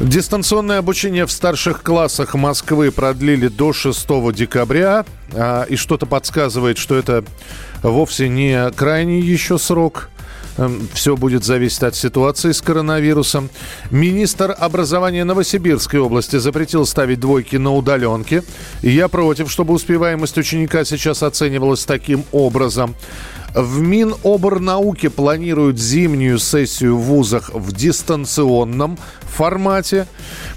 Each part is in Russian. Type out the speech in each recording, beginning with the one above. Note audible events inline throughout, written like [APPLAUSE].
Дистанционное обучение в старших классах Москвы продлили до 6 декабря. А, и что-то подсказывает, что это вовсе не крайний еще срок. Все будет зависеть от ситуации с коронавирусом. Министр образования Новосибирской области запретил ставить двойки на удаленке. Я против, чтобы успеваемость ученика сейчас оценивалась таким образом. В Миноборнауке планируют зимнюю сессию в вузах в дистанционном формате.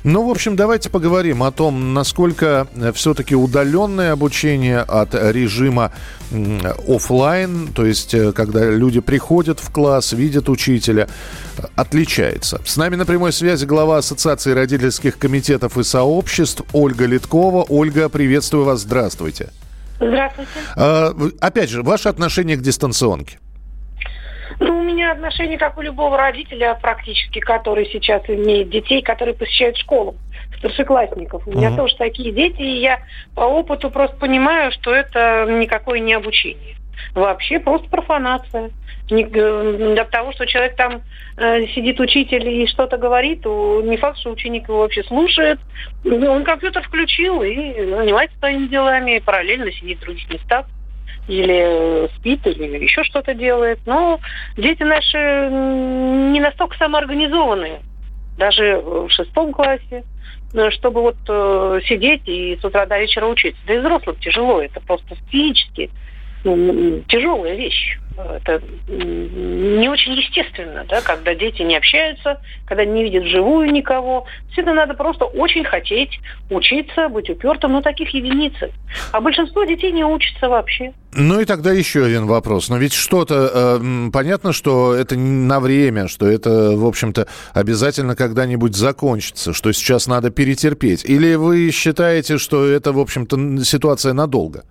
Ну, в общем, давайте поговорим о том, насколько все-таки удаленное обучение от режима офлайн, то есть э, когда люди приходят в класс, видят учителя, отличается. С нами на прямой связи глава Ассоциации родительских комитетов и сообществ Ольга Литкова. Ольга, приветствую вас, здравствуйте. Здравствуйте. А, опять же, ваше отношение к дистанционке? Ну, у меня отношение, как у любого родителя, практически, который сейчас имеет детей, которые посещают школу, старшеклассников. У меня Мгм. тоже такие дети, и я по опыту просто понимаю, что это никакое не обучение. Вообще просто профанация. Не- э, Для того, что человек там э, сидит учитель и что-то говорит, не факт, что ученик его вообще слушает. Он компьютер включил и занимается своими делами, параллельно сидит в других местах или э, спит, или еще что-то делает. Но дети наши не настолько самоорганизованные, даже в шестом классе, чтобы вот э, сидеть и с утра до вечера учиться. Да и взрослым тяжело, это просто физически ну, тяжелая вещь. Это не очень естественно, да, когда дети не общаются, когда не видят вживую никого. Все это надо просто очень хотеть учиться, быть упертым, но таких единицы. А большинство детей не учатся вообще. Ну и тогда еще один вопрос. Но ведь что-то э, понятно, что это на время, что это, в общем-то, обязательно когда-нибудь закончится, что сейчас надо перетерпеть. Или вы считаете, что это, в общем-то, ситуация надолго?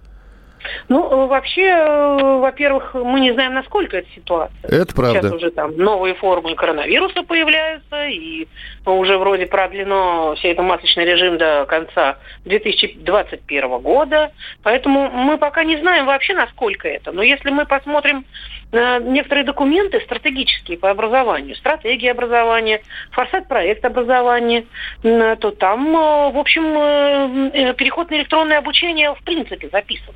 Ну, э, вообще, э, во-первых, мы не знаем, насколько эта ситуация. Это правда. Сейчас уже там новые формы коронавируса появляются, и уже вроде продлено все это масочный режим до конца 2021 года. Поэтому мы пока не знаем вообще, насколько это. Но если мы посмотрим э, некоторые документы стратегические по образованию, стратегия образования, форсат проект образования, то там, в общем, переход на электронное обучение в принципе записан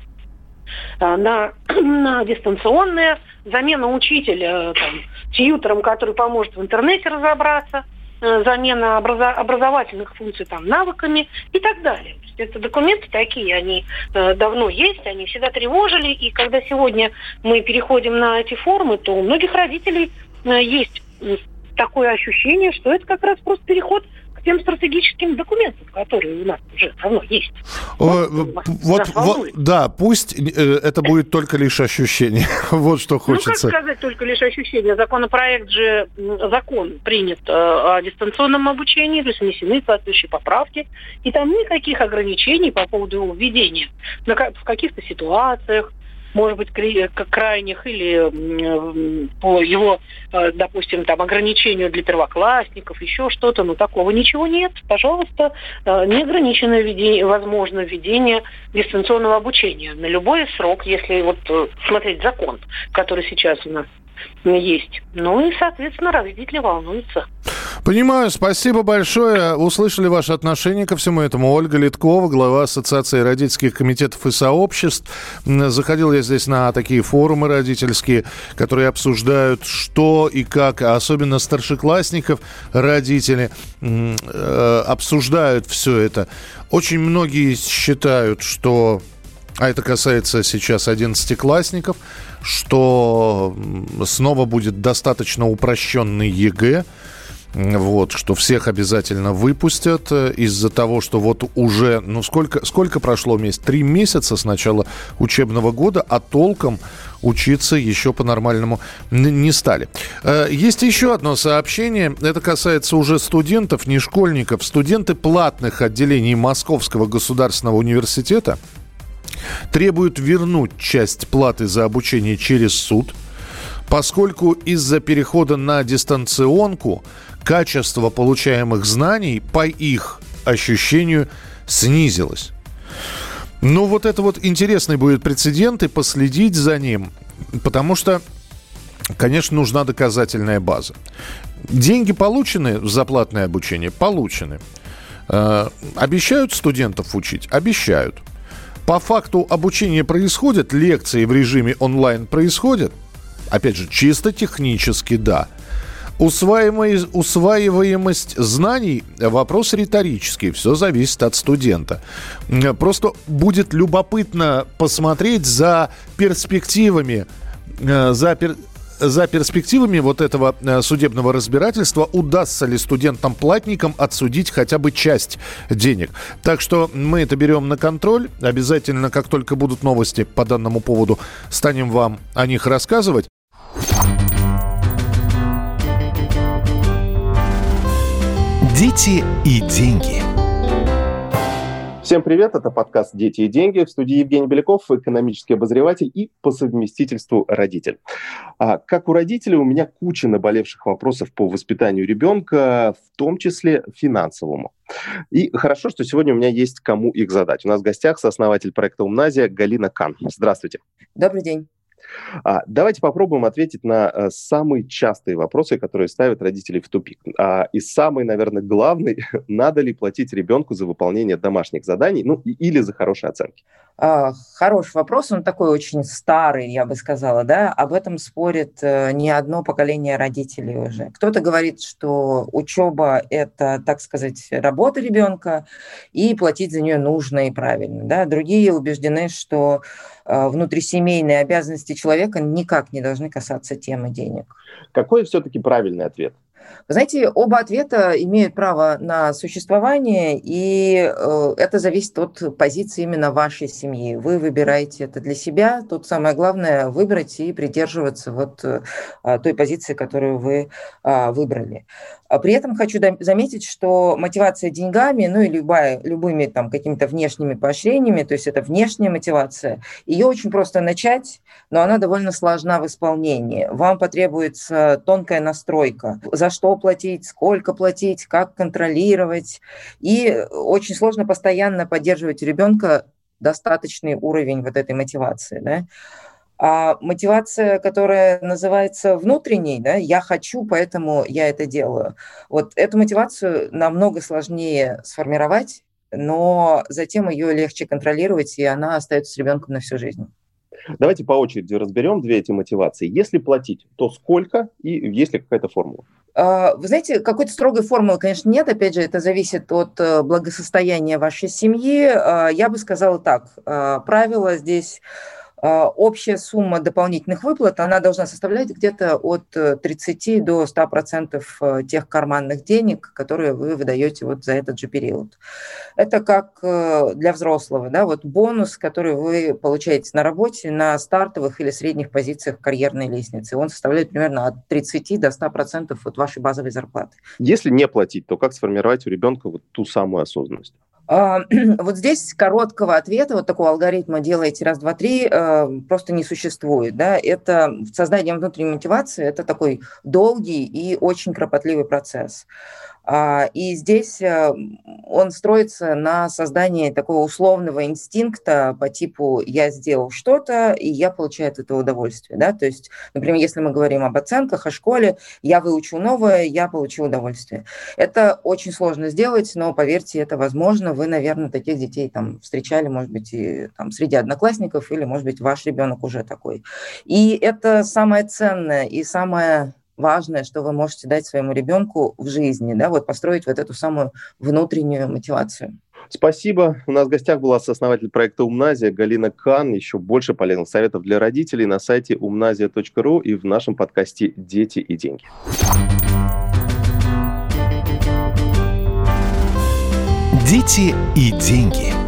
на, [CLEARS THROAT] на дистанционное, замена учителя там, тьютером, который поможет в интернете разобраться, э, замена образовательных функций там, навыками и так далее. Это документы такие, они э, давно есть, они всегда тревожили, и когда сегодня мы переходим на эти формы, то у многих родителей э, есть такое ощущение, что это как раз просто переход к тем стратегическим документам, которые у нас уже давно есть. О, Вот, вот, вот, да, пусть э, это будет только лишь ощущение. [LAUGHS] вот что Ну, как хочется. сказать, только лишь ощущение. Законопроект же, закон принят э, о дистанционном обучении, то есть внесены соответствующие поправки, и там никаких ограничений по поводу его введения на в каких-то ситуациях, может быть, крайних или по его, э, допустим, там ограничению для первоклассников, еще что-то, но такого ничего нет. Пожалуйста, э, неограниченное введение, возможно введение дистанционного обучения на любой срок, если вот э, смотреть закон, который сейчас у нас есть. Ну и, соответственно, родители волнуются. Понимаю, спасибо большое. Услышали ваше отношение ко всему этому. Ольга Литкова, глава Ассоциации родительских комитетов и сообществ. Заходил я здесь на такие форумы родительские, которые обсуждают, что и как, а особенно старшеклассников родители э, обсуждают все это. Очень многие считают, что а это касается сейчас одиннадцатиклассников, что снова будет достаточно упрощенный ЕГЭ, вот, что всех обязательно выпустят э, из-за того, что вот уже, ну сколько, сколько прошло месяц? Три месяца с начала учебного года, а толком учиться еще по-нормальному не стали. Э, Есть еще одно сообщение. Это касается уже студентов, не школьников. Студенты платных отделений Московского государственного университета требуют вернуть часть платы за обучение через суд, поскольку из-за перехода на дистанционку качество получаемых знаний, по их ощущению, снизилось. Ну, вот это вот интересный будет прецедент, и последить за ним, потому что, конечно, нужна доказательная база. Деньги получены за платное обучение? Получены. Э, обещают студентов учить? Обещают. По факту обучение происходит, лекции в режиме онлайн происходят? Опять же, чисто технически да. Усваиваемость, знаний – вопрос риторический, все зависит от студента. Просто будет любопытно посмотреть за перспективами, э, за, пер, за перспективами вот этого э, судебного разбирательства, удастся ли студентам-платникам отсудить хотя бы часть денег. Так что мы это берем на контроль. Обязательно, как только будут новости по данному поводу, станем вам о них рассказывать. Дети и деньги. Всем привет, это подкаст «Дети и деньги». В студии Евгений Беляков, экономический обозреватель и по совместительству родитель. А, как у родителей у меня куча наболевших вопросов по воспитанию ребенка, в том числе финансовому. И хорошо, что сегодня у меня есть кому их задать. У нас в гостях сооснователь проекта «Умназия» Галина Кан. Здравствуйте. Добрый день. А, давайте попробуем ответить на а, самые частые вопросы, которые ставят родители в тупик. А, и самый, наверное, главный, [LAUGHS] надо ли платить ребенку за выполнение домашних заданий, ну или за хорошие оценки? А, хороший вопрос, он такой очень старый, я бы сказала, да, об этом спорит э, не одно поколение родителей уже. Кто-то говорит, что учеба – это, так сказать, работа ребенка, и платить за нее нужно и правильно, да. Другие убеждены, что э, внутрисемейные обязанности человека никак не должны касаться темы денег. Какой все-таки правильный ответ? Вы знаете, оба ответа имеют право на существование, и э, это зависит от позиции именно вашей семьи. Вы выбираете это для себя. Тут самое главное выбрать и придерживаться вот э, той позиции, которую вы э, выбрали. А при этом хочу заметить, что мотивация деньгами, ну и любая, любыми там какими-то внешними поощрениями, то есть это внешняя мотивация, ее очень просто начать, но она довольно сложна в исполнении. Вам потребуется тонкая настройка, за что платить, сколько платить, как контролировать. И очень сложно постоянно поддерживать у ребенка достаточный уровень вот этой мотивации. Да? А мотивация, которая называется внутренней, да, я хочу, поэтому я это делаю. Вот эту мотивацию намного сложнее сформировать, но затем ее легче контролировать, и она остается с ребенком на всю жизнь. Давайте по очереди разберем две эти мотивации. Если платить, то сколько и есть ли какая-то формула? А, вы знаете, какой-то строгой формулы, конечно, нет. Опять же, это зависит от э, благосостояния вашей семьи. А, я бы сказала так. А, правило здесь общая сумма дополнительных выплат, она должна составлять где-то от 30 э, до 100 процентов э, тех карманных денег, которые вы выдаете вот за этот же период. Это как э, для взрослого, да, вот бонус, который вы получаете на работе на стартовых или средних позициях карьерной лестницы. Он составляет примерно от 30 до 100 процентов от вашей базовой зарплаты. Если не платить, то как сформировать у ребенка вот ту самую осознанность? А, [CLEARS THROAT] вот здесь короткого ответа, вот такого алгоритма делаете раз, два, три, э, просто не существует. Да? Это создание внутренней мотивации, это такой долгий и очень кропотливый процесс. А, и здесь он строится на создании такого условного инстинкта по типу «я сделал что-то, и я получаю от этого удовольствие». Да? То есть, например, если мы говорим об оценках, о школе, я выучил новое, я получил удовольствие. Это очень сложно сделать, но, поверьте, это возможно. Вы, наверное, таких детей там встречали, может быть, и там, среди одноклассников, или, может быть, ваш ребенок уже такой. И это самое ценное и самое важное, что вы можете дать своему ребенку в жизни, да, вот построить вот эту самую внутреннюю мотивацию. Спасибо. У нас в гостях была сооснователь проекта «Умназия» Галина Кан. Еще больше полезных советов для родителей на сайте умназия.ру и в нашем подкасте «Дети и деньги». Дети и деньги.